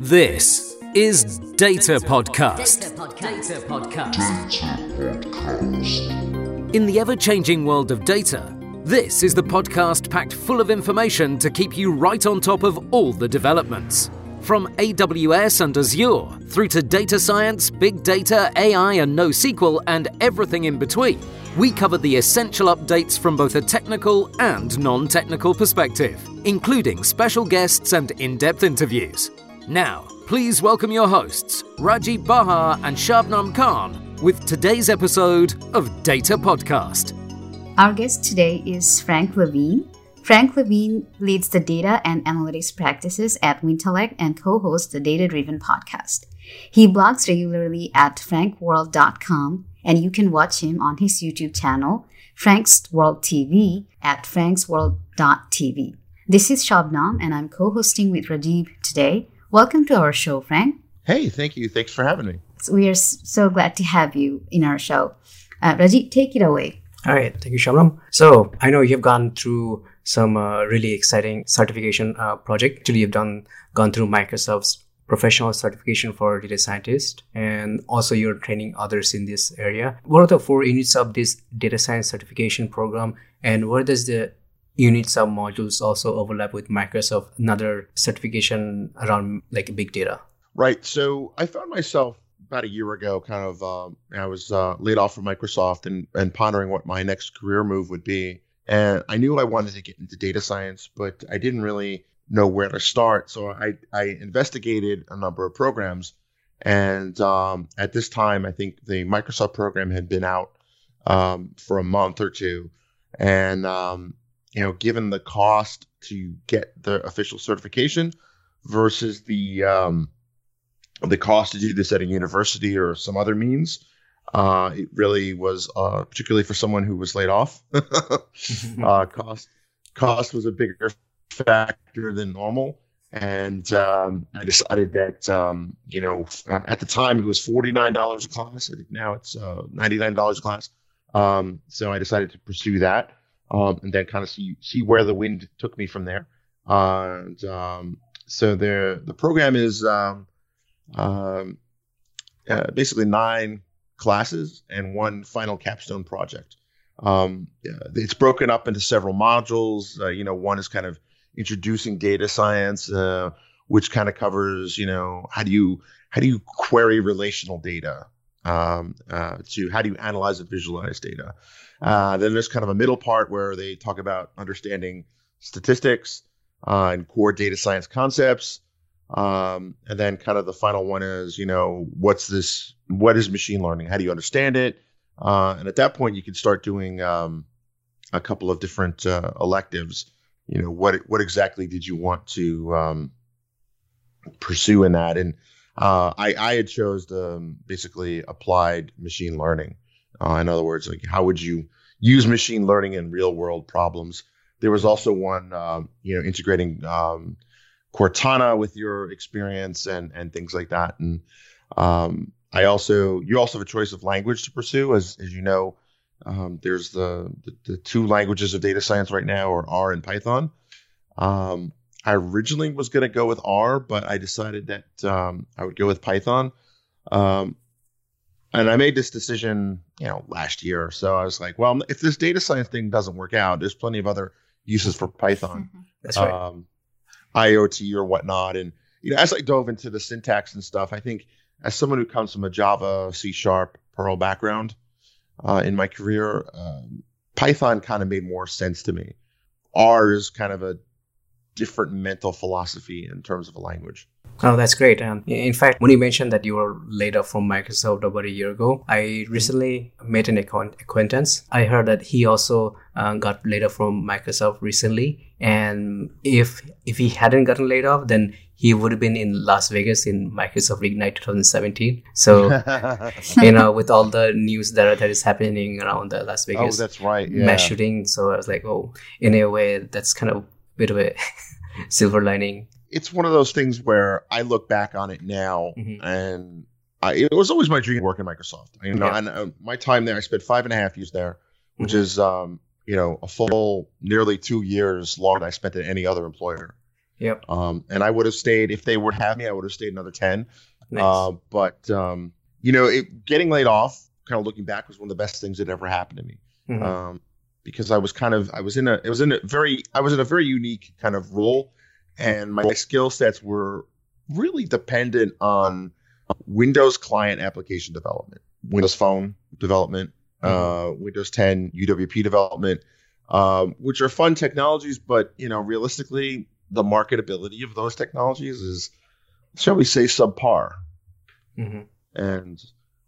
This is Data Podcast. Data Podcast. In the ever changing world of data, this is the podcast packed full of information to keep you right on top of all the developments. From AWS and Azure through to data science, big data, AI, and NoSQL, and everything in between, we cover the essential updates from both a technical and non technical perspective, including special guests and in depth interviews. Now, please welcome your hosts, Rajiv Bahar and Shabnam Khan, with today's episode of Data Podcast. Our guest today is Frank La Vigne. Frank La Vigne leads the data and analytics practices at Wintellect and co hosts the Data Driven podcast. He blogs regularly at franksworld.com, and you can watch him on his YouTube channel, Frank's World TV, at franksworld.tv. This is Shabnam, and I'm co hosting with Rajiv today. Welcome to our show, Frank. Hey, thank you. Thanks for having me. So we are so glad to have you in our show. Uh, Rajiv, take it away. All right, thank you, Shabnam. So I know you've gone through some uh, really exciting certification uh, project. Actually, you've done gone through Microsoft's professional certification for data scientist, and also you're training others in this area. What are the four units of this data science certification program, and where does the unit sub modules also overlap with Microsoft another certification around like big data? Right. So I found myself about a year ago, kind of, um, I was uh, laid off from Microsoft and, and pondering what my next career move would be. And I knew I wanted to get into data science, but I didn't really know where to start. So I, I investigated a number of programs. And um, at this time, I think the Microsoft program had been out um, for a month or two. And, um, you know, given the cost to get the official certification versus the, um, the cost to do this at a university or some other means. Uh, it really was, uh, particularly for someone who was laid off. uh, cost cost was a bigger factor than normal, and um, I decided that um, you know at the time it was forty nine dollars a class. I think now it's uh, ninety nine dollars a class. Um, so I decided to pursue that, um, and then kind of see see where the wind took me from there. and um, so the the program is. Um, um, uh, basically nine classes and one final capstone project. Um, it's broken up into several modules. Uh, you know, one is kind of introducing data science, uh, which kind of covers, you know, how do you how do you query relational data um, uh, to how do you analyze and visualize data. Uh, then there's kind of a middle part where they talk about understanding statistics uh, and core data science concepts. Um, and then kind of the final one is, you know, what's this? What is machine learning? How do you understand it? Uh, and at that point, you can start doing um, a couple of different uh, electives. You know, what what exactly did you want to um, pursue in that? And uh, I I had chose the um, basically applied machine learning. Uh, in other words, like how would you use machine learning in real world problems? There was also one, um, you know, integrating um, Cortana with your experience and and things like that. And um, I also you also have a choice of language to pursue, as as you know. There's the, the, the two languages of data science right now are R and Python. Um, I originally was going to go with R, but I decided that um, I would go with Python. Um, and I made this decision, you know, last year. So I was like, well, if this data science thing doesn't work out, there's plenty of other uses for Python. That's right. Um, IoT or whatnot. And you know, as I dove into the syntax and stuff, I think as someone who comes from a Java, C Sharp, Perl background uh, in my career, um, Python kind of made more sense to me. R is kind of a different mental philosophy in terms of a language. Oh, that's great. And in fact, when you mentioned that you were laid off from Microsoft about a year ago, I recently met an acquaintance. I heard that he also uh, got laid off from Microsoft recently. And if if he hadn't gotten laid off, then he would have been in Las Vegas in Microsoft Ignite 2017. So you know, with all the news that that is happening around the Las Vegas oh, Vegas that's right. Yeah. mass shooting, so I was like, oh, in a way, that's kind of bit of a silver lining. It's one of those things where I look back on it now Mhm. and I, it was always my dream to work in Microsoft. You know, Yeah. and uh, my time there, I spent five and a half years there, which Mhm. is, um, you know, a full nearly two years longer than I spent at any other employer. Yep. Um, and I would have stayed if they would have me. I would have stayed another ten. Nice. Uh, but um, you know, it, getting laid off, kind of looking back, was one of the best things that ever happened to me. Mhm. Um, because I was kind of I was in a it was in a very I was in a very unique kind of role, and my skill sets were really dependent on Windows client application development, Windows Phone development, uh, Windows 10 UWP development, um, which are fun technologies, but you know, realistically, the marketability of those technologies is, shall we say, subpar. Mhm. And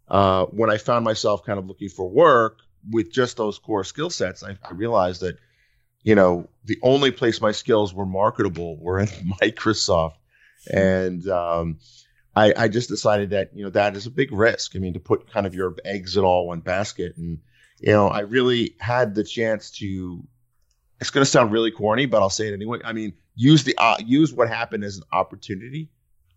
uh, when I found myself kind of looking for work with just those core skill sets, I, I realized that, you know, the only place my skills were marketable were in Microsoft. And um, I, I just decided that, you know, that is a big risk. I mean, to put kind of your eggs in all one basket. And, you know, I really had the chance to, it's going to sound really corny, but I'll say it anyway. I mean, use the, uh, use what happened as an opportunity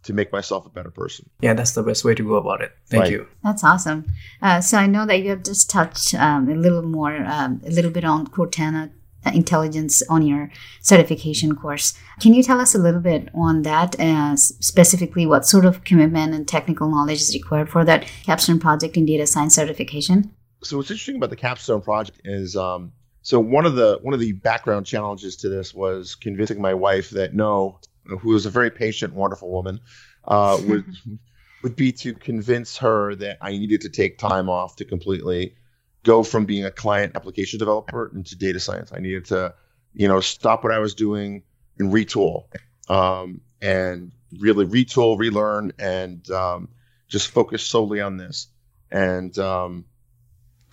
to make myself a better person. Yeah, that's the best way to go about it. Thank Right. you. That's awesome. Uh, so I know that you have just touched um, a little more, um, a little bit on Cortana uh, intelligence on your certification course. Can you tell us a little bit on that, uh, specifically what sort of commitment and technical knowledge is required for that capstone project in data science certification? so what's interesting about the capstone project is um, so one of the one of the background challenges to this was convincing my wife that no who is a very patient wonderful woman uh, would would be to convince her that i needed to take time off to completely go from being a client application developer into data science i needed to you know stop what i was doing and retool um, and really retool relearn and um, just focus solely on this and um,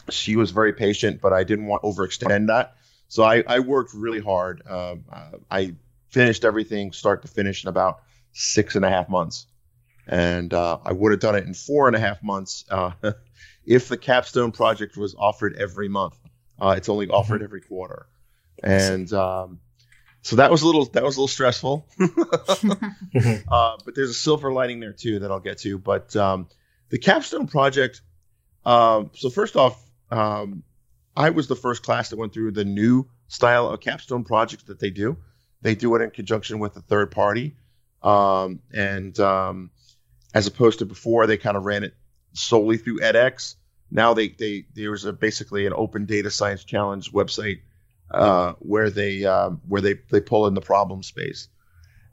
she was very patient, but I didn't want to overextend that. So I, I worked really hard. Um, uh, I finished everything start to finish in about six and a half months. And uh, I would have done it in four and a half months uh, if the capstone project was offered every month. Uh, it's only offered every quarter. And um, so that was a little that was a little stressful. Mhm. Uh, but there's a silver lining there too that I'll get to. But um, the capstone project. Um, so first off, um, I was the first class that went through the new style of capstone projects that they do. They do it in conjunction with a third party, um, and um, as opposed to before, they kind of ran it solely through edX. Now they they there's a basically an open data science challenge website uh, where they um, where they they pull in the problem space,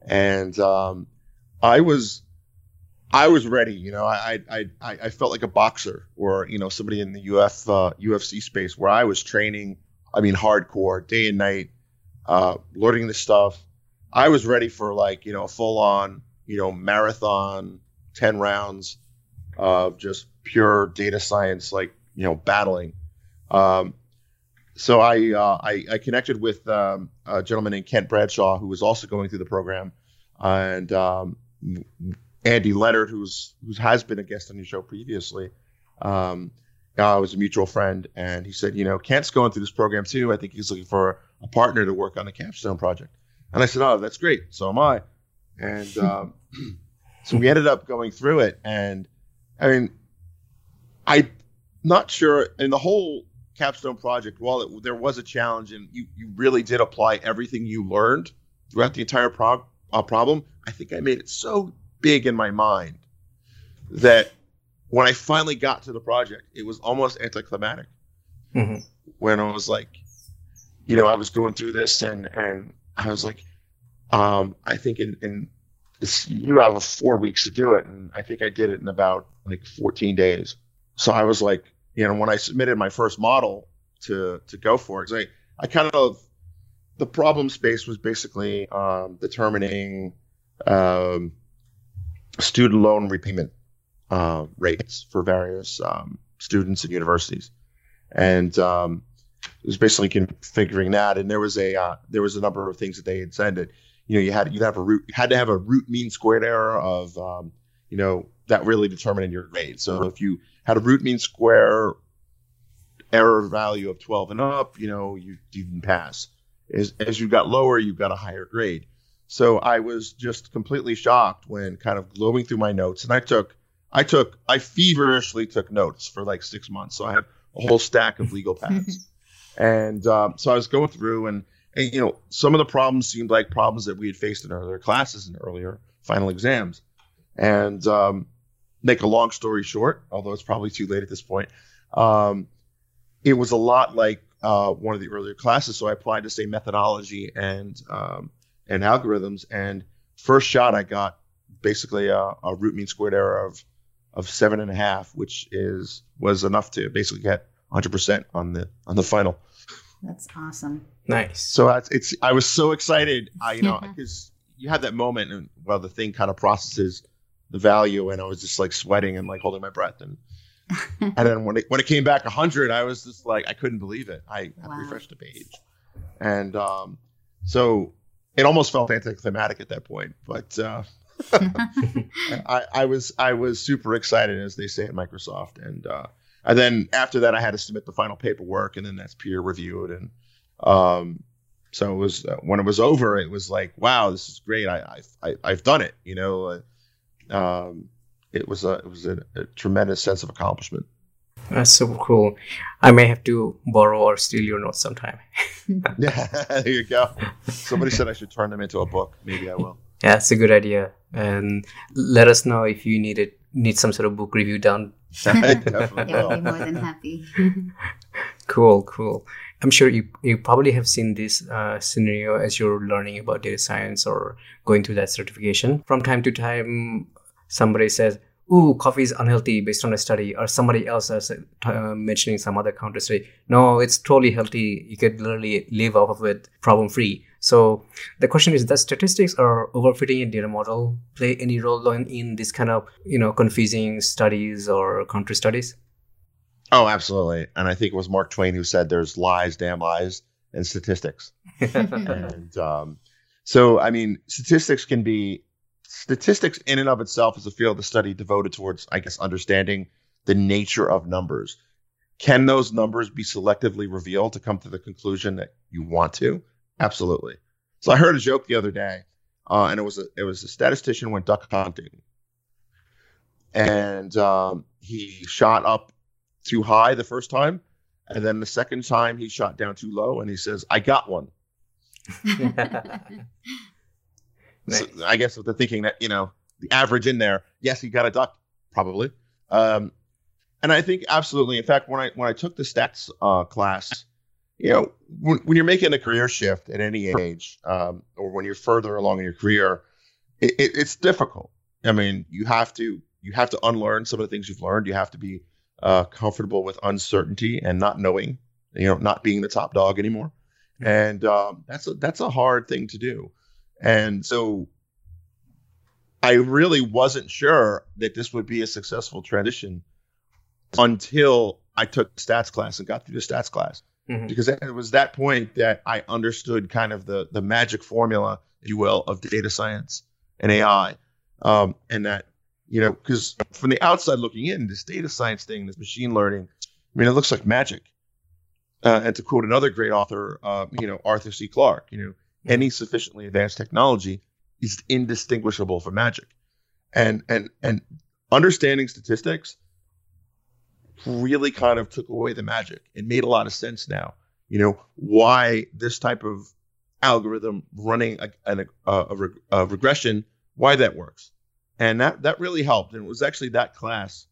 and um, I was I was ready. You know, I I I, I felt like a boxer or you know somebody in the UF uh, UFC space where I was training. I mean, hardcore day and night, uh, learning this stuff. I was ready for like you know a full on you know marathon, ten rounds of just pure data science, like you know battling. Um, so I, uh, I I connected with um, a gentleman named Kent Bradshaw who was also going through the program, and um, Andy Leonard, who's who has been a guest on your show previously, um, uh, was a mutual friend, and he said, you know, Kent's going through this program too. I think he's looking for a partner to work on the capstone project. And I said, oh, that's great. So am I. And um, so we ended up going through it, and I mean, I'm not sure. In the whole capstone project, while it, there was a challenge, and you you really did apply everything you learned throughout the entire prob- uh, problem, I think I made it so big in my mind that when I finally got to the project, it was almost anticlimactic. Mhm. When I was like, you know, I was going through this and and I was like, um, I think in, in you have four weeks to do it, and I think I did it in about like 14 days. So I was like, you know, when I submitted my first model to to go for it, I I kind of the problem space was basically um, determining um, student loan repayment uh, rates for various um, students and universities, and um, was basically configuring that. And there was a uh, there was a number of things that they had said that you know you had you have a root you had to have a root mean squared error of um, you know that really determined your grade. So if you had a root mean square error value of 12 and up, you know you didn't pass. As as you got lower, you got a higher grade. So I was just completely shocked when kind of going through my notes, and I took, I took, I feverishly took notes for like six months. So I have a whole stack of legal pads, and um, so I was going through, and and you know, some of the problems seemed like problems that we had faced in earlier classes and earlier final exams. And um, make a long story short, although it's probably too late at this point, um, it was a lot like uh, one of the earlier classes. So I applied the same methodology and um, and algorithms. And first shot, I got basically a, a root mean squared error of of seven and a half, which is was enough to basically get 100 percent on the on the final. That's awesome. Nice. So it's, it's I was so excited, I you know, because you had that moment and well, the thing kind of processes the value, and I was just like sweating and like holding my breath, and and then when it when it came back 100, I was just like I couldn't believe it. I wow. refreshed the page, and um, so it almost felt anticlimactic at that point, but. Uh, I, I was I was super excited, as they say at Microsoft, and uh, and then after that, I had to submit the final paperwork, and then that's peer reviewed, and um, so it was uh, when it was over, it was like, wow, this is great. I, I, I have done it. You know, uh, um, it was a it was a, a, tremendous sense of accomplishment. That's super cool. I may have to borrow or steal your notes sometime. yeah, there you go. Somebody said I should turn them into a book. Maybe I will. Yeah, it's a good idea. And let us know if you need it, need some sort of book review done. I definitely yeah, will. be more than happy. cool, cool. I'm sure you, you probably have seen this uh, scenario as you're learning about data science or going through that certification. From time to time, somebody says, ooh, coffee is unhealthy based on a study, or somebody else is uh, mentioning some other counter study. No, it's totally healthy. You could literally live off of it problem free. So the question is, does statistics or overfitting a data model play any role in, in this kind of, you know, confusing studies or counter studies? Oh, absolutely. And I think it was Mark Twain who said there's lies, damn lies, and statistics. and um, so, I mean, statistics can be statistics in and of itself is a field of study devoted towards, I guess, understanding the nature of numbers. Can those numbers be selectively revealed to come to the conclusion that you want to? Absolutely. So I heard a joke the other day, uh, and it was a it was a statistician went duck hunting, and um, he shot up too high the first time, and then the second time he shot down too low, and he says, "I got one." so I guess with the thinking that you know the average in there, yes, he got a duck probably, um, and I think absolutely. In fact, when I when I took the stats uh, class, you know, when, when, you're making a career shift at any age, um, or when you're further along in your career, it, it, it's difficult. I mean, you have to you have to unlearn some of the things you've learned. You have to be uh, comfortable with uncertainty and not knowing, you know, not being the top dog anymore. Mm-hmm. And um, that's a, that's a hard thing to do. And so I really wasn't sure that this would be a successful transition until I took stats class and got through the stats class. Mm-hmm. Because it was that point that I understood kind of the the magic formula, if you will, of data science and AI, um, and that you know, because from the outside looking in, this data science thing, this machine learning, I mean, it looks like magic. Uh, and to quote another great author, uh, you know, Arthur C. Clarke, you know, any sufficiently advanced technology is indistinguishable from magic. And and and understanding statistics really kind of took away the magic. It made a lot of sense now. You know why this type of algorithm running a, a, a, a regression, why that works and that that really helped. And it was actually that class,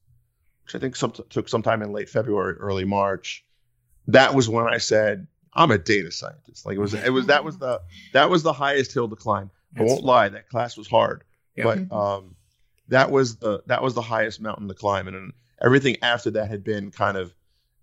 which I think some, took sometime in late February, early March. That was when I said I'm a data scientist. Like it was it was that was the that was the highest hill to climb. I won't lie, that class was hard, yeah. but um, that was the that was the highest mountain to climb, and, and everything after that had been kind of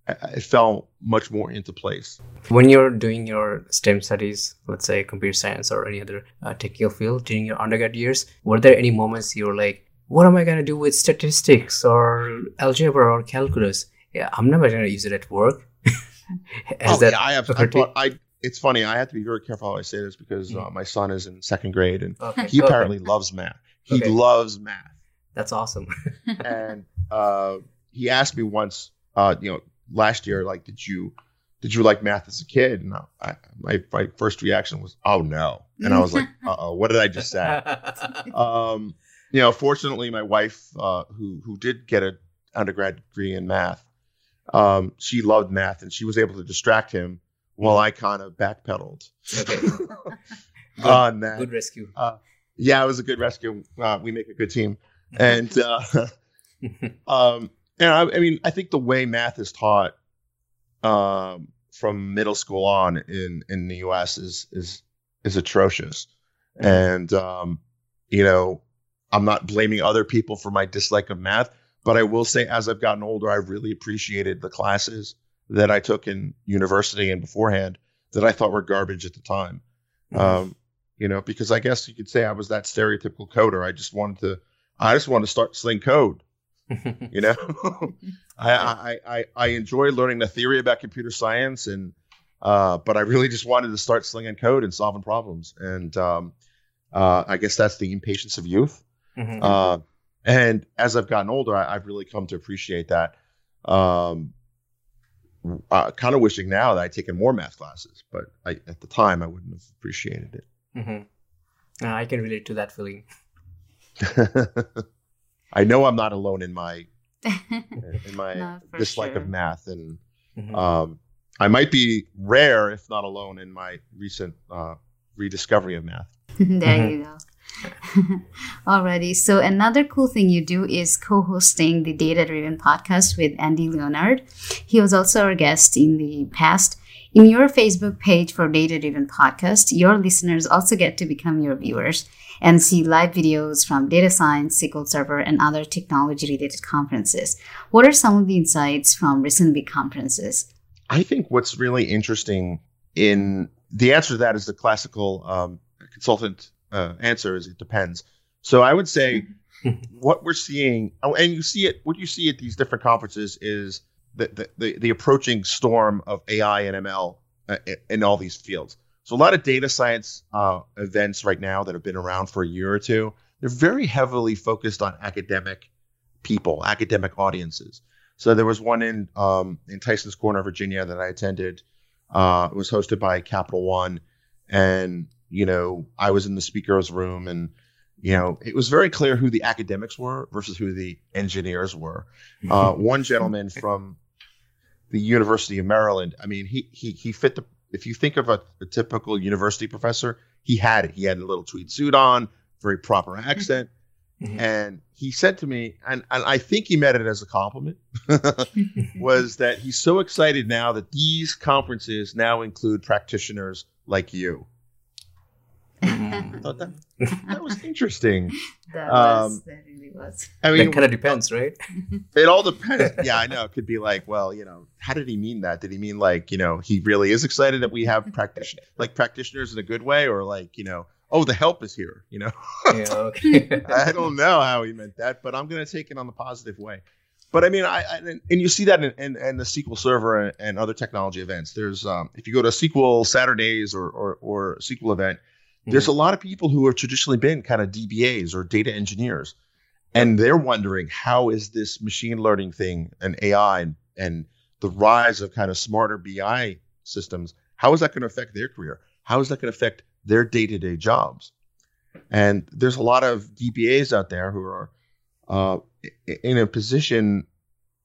it fell much more into place. When you're doing your STEM studies, let's say computer science or any other uh, technical field during your undergrad years, were there any moments you were like, what am I going to do with statistics or algebra or calculus? Yeah, I'm never going to use it at work. oh, yeah, I have. I, thought, I, it's funny. I have to be very careful how I say this because mm-hmm. uh, my son is in second grade and okay. he apparently okay. loves math. He okay. loves math. That's awesome. and uh, he asked me once, uh, you know, last year, like, did you did you like math as a kid? And I, my, my first reaction was, oh no. And I was like, uh oh, what did I just say? um, you know, fortunately, my wife, uh, who who did get an undergrad degree in math, um, she loved math and she was able to distract him while I kind of backpedaled Okay. on that. Good rescue. Uh, yeah, it was a good rescue. Uh, we make a good team, and uh, um, and I, I mean, I think the way math is taught um, from middle school on in in the U.S. is is is atrocious, and um, you know, I'm not blaming other people for my dislike of math, but I will say, as I've gotten older, I've really appreciated the classes that I took in university and beforehand that I thought were garbage at the time. Um, you know, because I guess you could say I was that stereotypical coder. I just wanted to, I just wanted to start sling code. You know, I, I I I enjoy learning the theory about computer science, and uh, but I really just wanted to start slinging code and solving problems. And um, uh, I guess that's the impatience of youth. Mhm. Uh, and as I've gotten older, I, I've really come to appreciate that. Um, kind of wishing now that I'd taken more math classes, but I, at the time I wouldn't have appreciated it. Mhm. Uh, I can relate to that feeling. it. I know I'm not alone in my in my No, dislike sure. of math, and Mhm. um, I might be rare, if not alone, in my recent uh, rediscovery of math. there you go. Alrighty. So another cool thing you do is co-hosting the Data Driven podcast with Andy Leonard. He was also our guest in the past. In your Facebook page for Data Driven Podcast, your listeners also get to become your viewers and see live videos from data science, SQL Server, and other technology related conferences. What are some of the insights from recent big conferences? I think what's really interesting in the answer to that is the classical um, consultant uh, answer is it depends. So I would say what we're seeing, oh, and you see it, what you see at these different conferences is the the, the, the approaching storm of AI and ML uh, in- in all these fields. So a lot of data science uh, events right now that have been around for a year or two, they're very heavily focused on academic people, academic audiences. So there was one in um, in Tysons Corner, Virginia, that I attended. Uh, it was hosted by Capital One, and you know I was in the speakers room, and you know it was very clear who the academics were versus who the engineers were. Uh, one gentleman from the University of Maryland. I mean, he he he fit the. If you think of a, a typical university professor, he had it. He had a little tweed suit on, very proper accent. Mhm. And he said to me, and, and I think he meant it as a compliment, was that he's so excited now that these conferences now include practitioners like you. I Mhm. thought that, that was interesting. That, was- that really was. I That mean, kind of depends, right? it all depends. Yeah, I know. It could be like, well, you know, how did he mean that? Did he mean like, you know, he really is excited that we have practitioners, like practitioners in a good way, or like, you know, oh, the help is here, you know? yeah, okay. I don't know how he meant that, but I'm going to take it on the positive way. But I mean, I, I and you see that in, in, in the SQL Server and, and other technology events. There's um, if you go to SQL Saturdays or or, or SQL event, there's a lot of people who have traditionally been kind of DBAs or data engineers, and they're wondering how is this machine learning thing and AI and, and the rise of kind of smarter BI systems, how is that going to affect their career? How is that going to affect their day to day jobs? And there's a lot of DBAs out there who are uh, in a position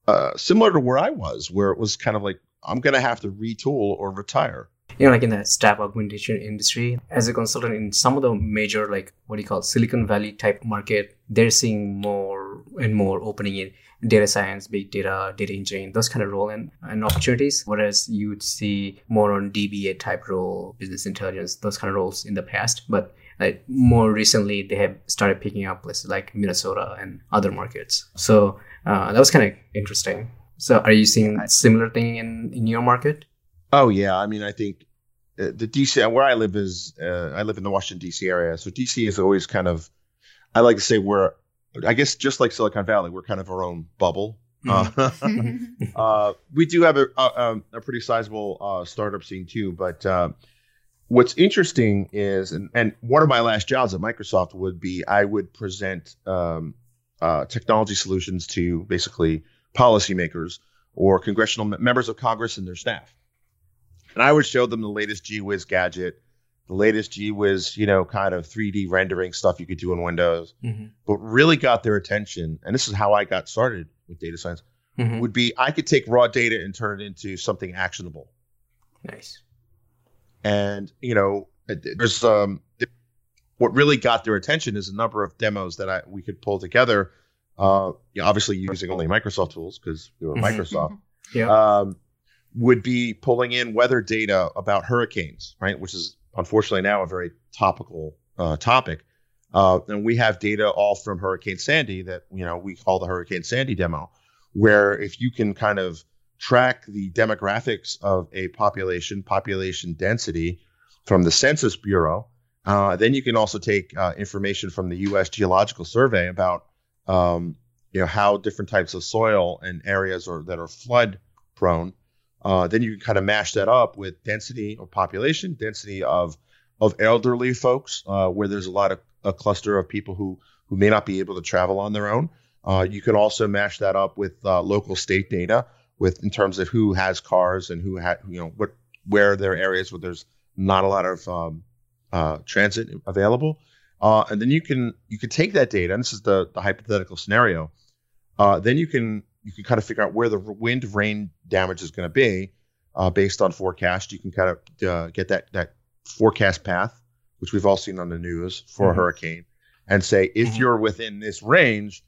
uh, similar to where I was, where it was kind of like, I'm going to have to retool or retire. You know, like in the staff augmentation industry, as a consultant in some of the major, like what do you call Silicon Valley type market, they're seeing more and more opening in data science, big data, data engineering, those kind of role and, and opportunities. Whereas you would see more on DBA type role, business intelligence, those kind of roles in the past. But like more recently, they have started picking up places like Minnesota and other markets. So uh, that was kind of interesting. So are you seeing a similar thing in, in your market? Oh yeah, I mean, I think uh, the DC where I live is uh, I live in the Washington D.C. area, so D.C. is always kind of I like to say we're I guess just like Silicon Valley, we're kind of our own bubble. Uh, uh, we do have a, a, um, a pretty sizable uh, startup scene too, but what's interesting is, and, and one of my last jobs at Microsoft would be I would present um, uh, technology solutions to basically policymakers or congressional members of Congress and their staff. And I would show them the latest GWiz gadget, the latest GWiz, you know, kind of 3D rendering stuff you could do in Windows. Mhm. But really got their attention, and this is how I got started with data science, Mhm. would be I could take raw data and turn it into something actionable. Nice. and you know, there's um, what really got their attention is a number of demos that I we could pull together. Uh, obviously using only Microsoft tools because we were mm-hmm. Microsoft. yeah. Um, would be pulling in weather data about hurricanes, right? Which is unfortunately now a very topical uh, topic. Uh, and we have data all from Hurricane Sandy that you know we call the Hurricane Sandy demo, where if you can kind of track the demographics of a population, population density from the Census Bureau, uh, then you can also take uh, information from the U.S. Geological Survey about um, you know how different types of soil and areas are that are flood prone. Uh, then you can kind of mash that up with density of population, density of of elderly folks, uh, where there's a lot of a cluster of people who who may not be able to travel on their own. Uh, you can also mash that up with uh, local state data, with in terms of who has cars and who had you know what where there are areas where there's not a lot of um, uh, transit available, uh, and then you can you can take that data. And this is the the hypothetical scenario. Then you can you can kind of figure out where the wind rain damage is going to be uh, based on forecast. You can kind of get that that forecast path which we've all seen on the news for mm-hmm. a hurricane, and say if mm-hmm. you're within this range,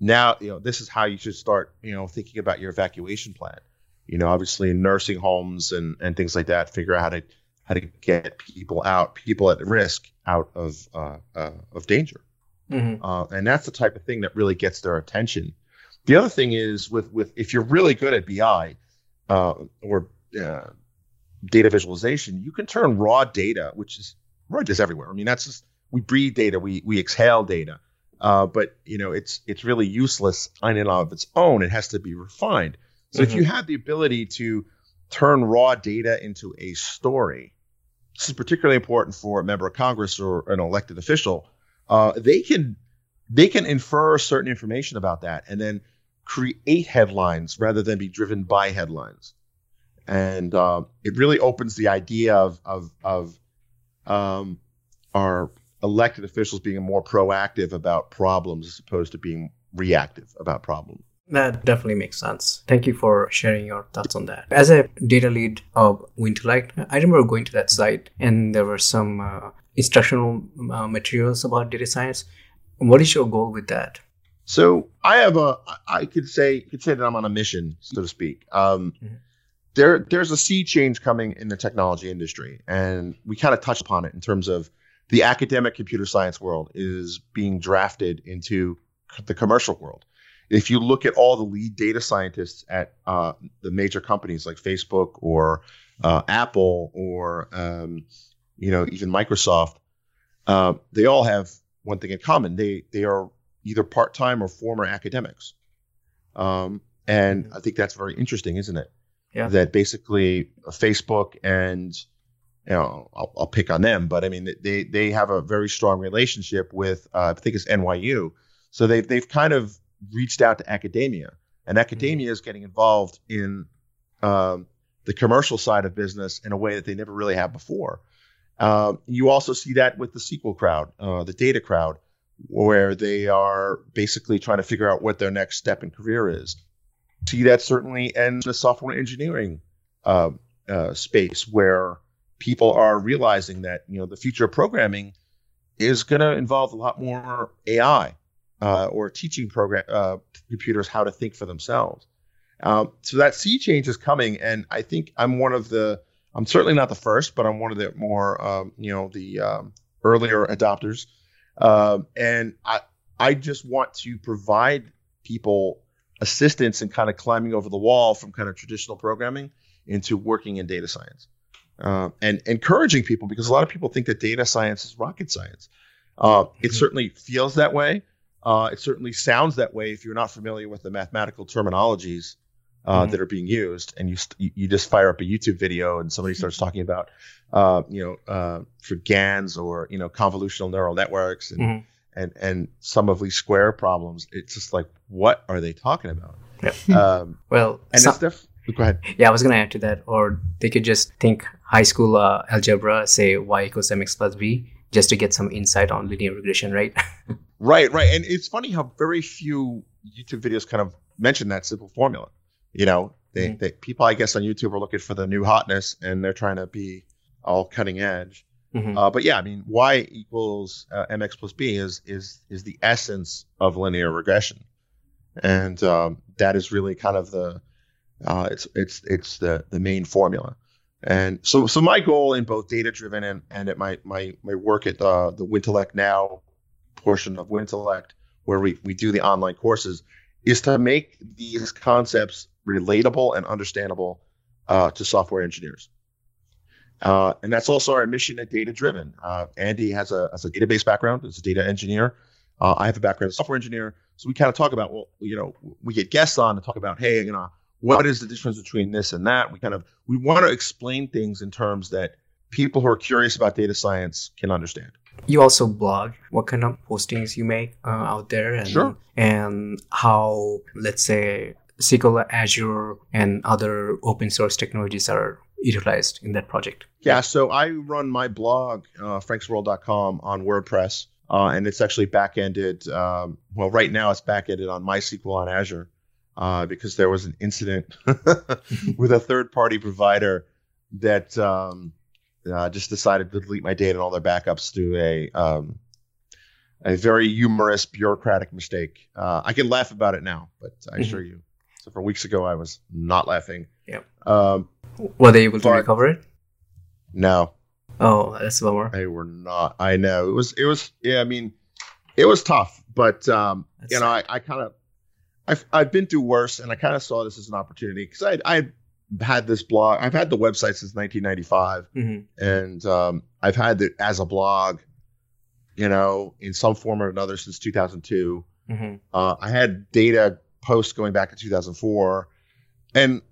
now you know this is how you should start you know thinking about your evacuation plan. You know, obviously nursing homes and and things like that. Figure out how to how to get people out, people at risk out of uh, uh, of danger, mm-hmm. uh, and that's the type of thing that really gets their attention. The other thing is with with if you're really good at BI uh, or uh, data visualization, you can turn raw data, which is Roid is everywhere. I mean, that's just we breathe data, we we exhale data, uh, but you know, it's it's really useless on and of its own. It has to be refined. So mm-hmm. if you have the ability to turn raw data into a story, this is particularly important for a member of Congress or an elected official. Uh, they can they can infer certain information about that and then create headlines rather than be driven by headlines. And uh, it really opens the idea of of of um, our elected officials being more proactive about problems as opposed to being reactive about problems. That definitely makes sense. Thank you for sharing your thoughts on that. As a data lead of Wintellect, I remember going to that site and there were some uh, instructional uh, materials about data science. What is your goal with that? So I have a, I could say, could say that I'm on a mission, so to speak. Um, mm-hmm there there's a sea change coming in the technology industry, and we kind of touched upon it in terms of the academic computer science world is being drafted into the commercial world. If you look at all the lead data scientists at uh, the major companies like Facebook or uh, Apple or um, you know even Microsoft, uh, they all have one thing in common: they they are either part time or former academics. Um, and I think that's very interesting, isn't it? yeah. that basically Facebook and you know I'll, I'll, pick on them, but I mean they they have a very strong relationship with uh, I think it's NYU, so they've they've kind of reached out to academia, and academia mm-hmm. is getting involved in um, the commercial side of business in a way that they never really have before. Um, you also see that with the SQL crowd, uh, the data crowd, where they are basically trying to figure out what their next step in career is see that certainly in the software engineering uh, uh, space where people are realizing that you know the future of programming is going to involve a lot more AI uh, or teaching program uh, computers how to think for themselves. Um, so that sea change is coming, and I think I'm one of the. I'm certainly not the first, but I'm one of the more um, you know the um, earlier adopters, um, and I I just want to provide people assistance in kind of climbing over the wall from kind of traditional programming into working in data science uh, and encouraging people because a lot of people think that data science is rocket science. Uh, it mm-hmm. certainly feels that way. Uh, it certainly sounds that way if you're not familiar with the mathematical terminologies uh, mm-hmm. that are being used, and you st- you just fire up a YouTube video and somebody starts talking about uh, you know uh, for GANs or you know convolutional neural networks and mm-hmm and and some of these square problems. It's just like, what are they talking about? Yeah. Um, well, and some, it's Go ahead. Yeah, I was going to add to that. Or they could just think high school uh, algebra, say y equals mx plus b, just to get some insight on linear regression, right? right, right. And it's funny how very few YouTube videos kind of mention that simple formula. You know, they, mm-hmm. they people, I guess, on YouTube are looking for the new hotness, and they're trying to be all cutting edge. Mhm. Uh, but yeah, I mean, y equals uh, mx plus b is is is the essence of linear regression, and um, that is really kind of the uh, it's it's it's the the main formula. And so so my goal in both data driven and and at my my my work at uh, the Wintellect now portion of Wintellect where we we do the online courses is to make these concepts relatable and understandable uh, to software engineers. Uh, and that's also our mission at Data Driven. Uh, Andy has a, has a database background as a data engineer. Uh, I have a background as a software engineer. So we kind of talk about, well, you know, we get guests on to talk about, hey, you know, what is the difference between this and that? We kind of we want to explain things in terms that people who are curious about data science can understand. You also blog. What kind of postings you make uh, out there, and Sure. and how let's say SQL, Azure, and other open source technologies are utilized in that project. Yeah, so I run my blog, uh, franksworld.com, on WordPress, uh, and it's actually back-ended. Um, well, right now it's back-ended on MySQL on Azure uh, because there was an incident with a third-party provider that um, uh, just decided to delete my data and all their backups through a um, a very humorous bureaucratic mistake. Uh, I can laugh about it now, but I Mhm. assure you, so for weeks ago I was not laughing. Yeah. Um, Were they able to recover it? no, Oh, that's a bummer. They were not. I know it was. It was. Yeah, I mean, it was tough, but um, That's you know, I, I kind of, I've I've been through worse, and I kind of saw this as an opportunity because I I had this blog. I've had the website since 1995, Mhm. and um, I've had it as a blog, you know, in some form or another since 2002. Mhm. Uh, I had data posts going back to 2004, and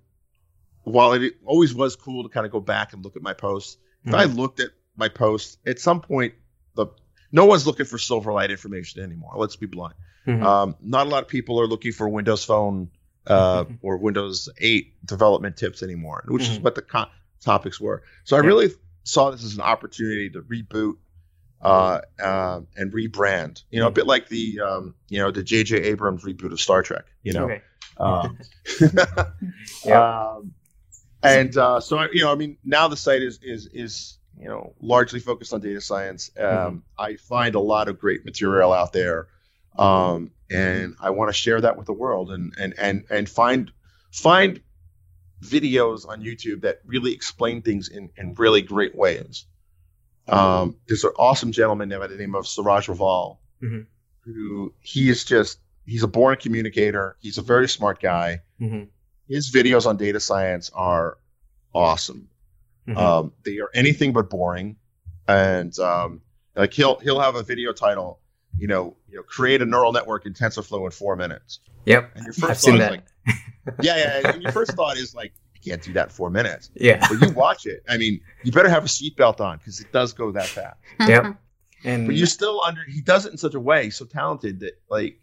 while it always was cool to kind of go back and look at my posts, if I looked at my posts at some point, the no one's looking for Silverlight information anymore. Let's be blunt. Mhm. Um, not a lot of people are looking for Windows Phone uh, or Windows 8 development tips anymore, which is Mhm. what the co- topics were. So I Yeah. really saw this as an opportunity to reboot uh, uh, and rebrand. You know, a bit like the um, you know the J.J. Abrams reboot of Star Trek. You know, Okay. um, Yeah. um, and uh, so you know, I mean, now the site is is is you know largely focused on data science. Um, Mhm. I find a lot of great material out there, um, and I want to share that with the world and and and and find find videos on YouTube that really explain things in in really great ways. Um, there's an awesome gentleman by the name of Siraj Raval, Mhm. who he is just he's a born communicator. He's a very smart guy. Mhm. His videos on data science are awesome. Mhm. Um, they are anything but boring, and um, like he'll he'll have a video title, you know, you know, create a neural network in TensorFlow in four minutes. Yep. And your first I've seen thought that. is like, yeah, yeah, and your first thought is like, can't do that in four minutes. Yeah. But you watch it. I mean, you better have a seatbelt on because it does go that fast. Yep. And But you're still under he does it in such a way, so talented that like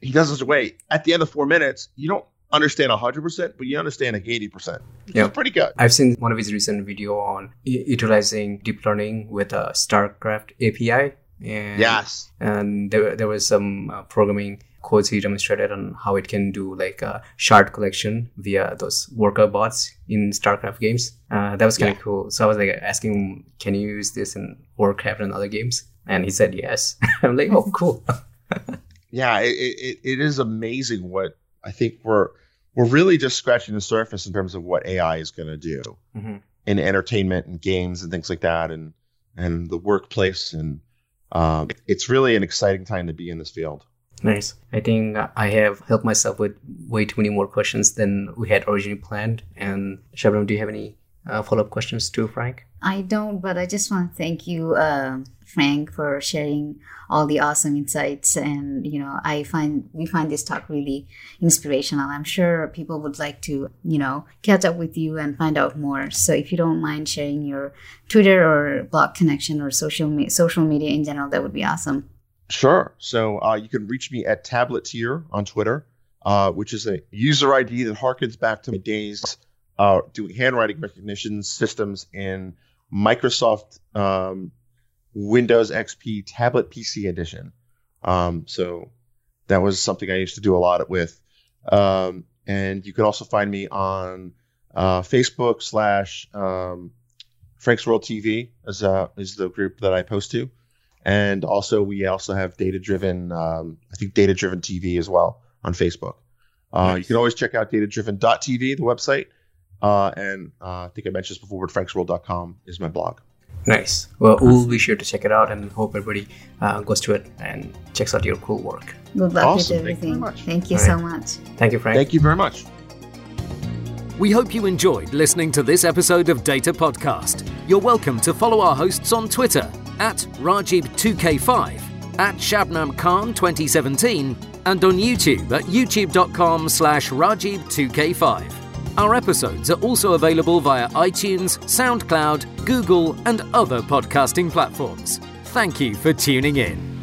he does it in such a way. At the end of four minutes, you don't understand hundred percent, but you understand like eighty percent. Yeah. It's pretty good. I've seen one of his recent video on u- utilizing deep learning with a StarCraft API. And Yes. and there, there was some uh, programming codes he demonstrated on how it can do like a shard collection via those worker bots in StarCraft games. Uh, that was kind of Yeah. cool. So I was like asking him, can you use this in Warcraft and other games? And he said yes. I'm like, oh, cool. Yeah, it, it, it is amazing what I think we're we're really just scratching the surface in terms of what AI is going to do Mhm. in entertainment and games and things like that, and and the workplace, and um, it's really an exciting time to be in this field. Nice. I think I have helped myself with way too many more questions than we had originally planned. And Shabnam, do you have any uh, follow up questions to Frank? I don't, but I just want to thank you, uh, Frank, for sharing all the awesome insights. And you know, I find we find this talk really inspirational. I'm sure people would like to, you know, catch up with you and find out more. So if you don't mind sharing your Twitter or blog connection or social me- social media in general, that would be awesome. Sure. So uh, you can reach me at Tableteer on Twitter, uh, which is a user ID that harkens back to my days uh, doing handwriting recognition systems in Microsoft um, Windows XP Tablet PC Edition. Um, so that was something I used to do a lot with. Um, and you can also find me on uh, Facebook slash um, Frank's World TV is uh, is the group that I post to, and also we also have data driven. Um, I think data driven TV as well on Facebook. Uh, nice. You can always check out datadriven.tv, the website, uh, and uh, I think I mentioned this before, but franksworld.com is my blog. Nice. Well, we'll be sure to check it out and hope everybody uh, goes to it and checks out your cool work. Good luck awesome. with everything. Thank you, Thank you so much. Thank you, Frank. Thank you very much. We hope you enjoyed listening to this episode of Data Podcast. You're welcome to follow our hosts on Twitter at Rajib2k5, at Shabnam Khan 2017, and on YouTube at youtube.com slash Rajib2k5. Our episodes are also available via iTunes, SoundCloud, Google, and other podcasting platforms. Thank you for tuning in.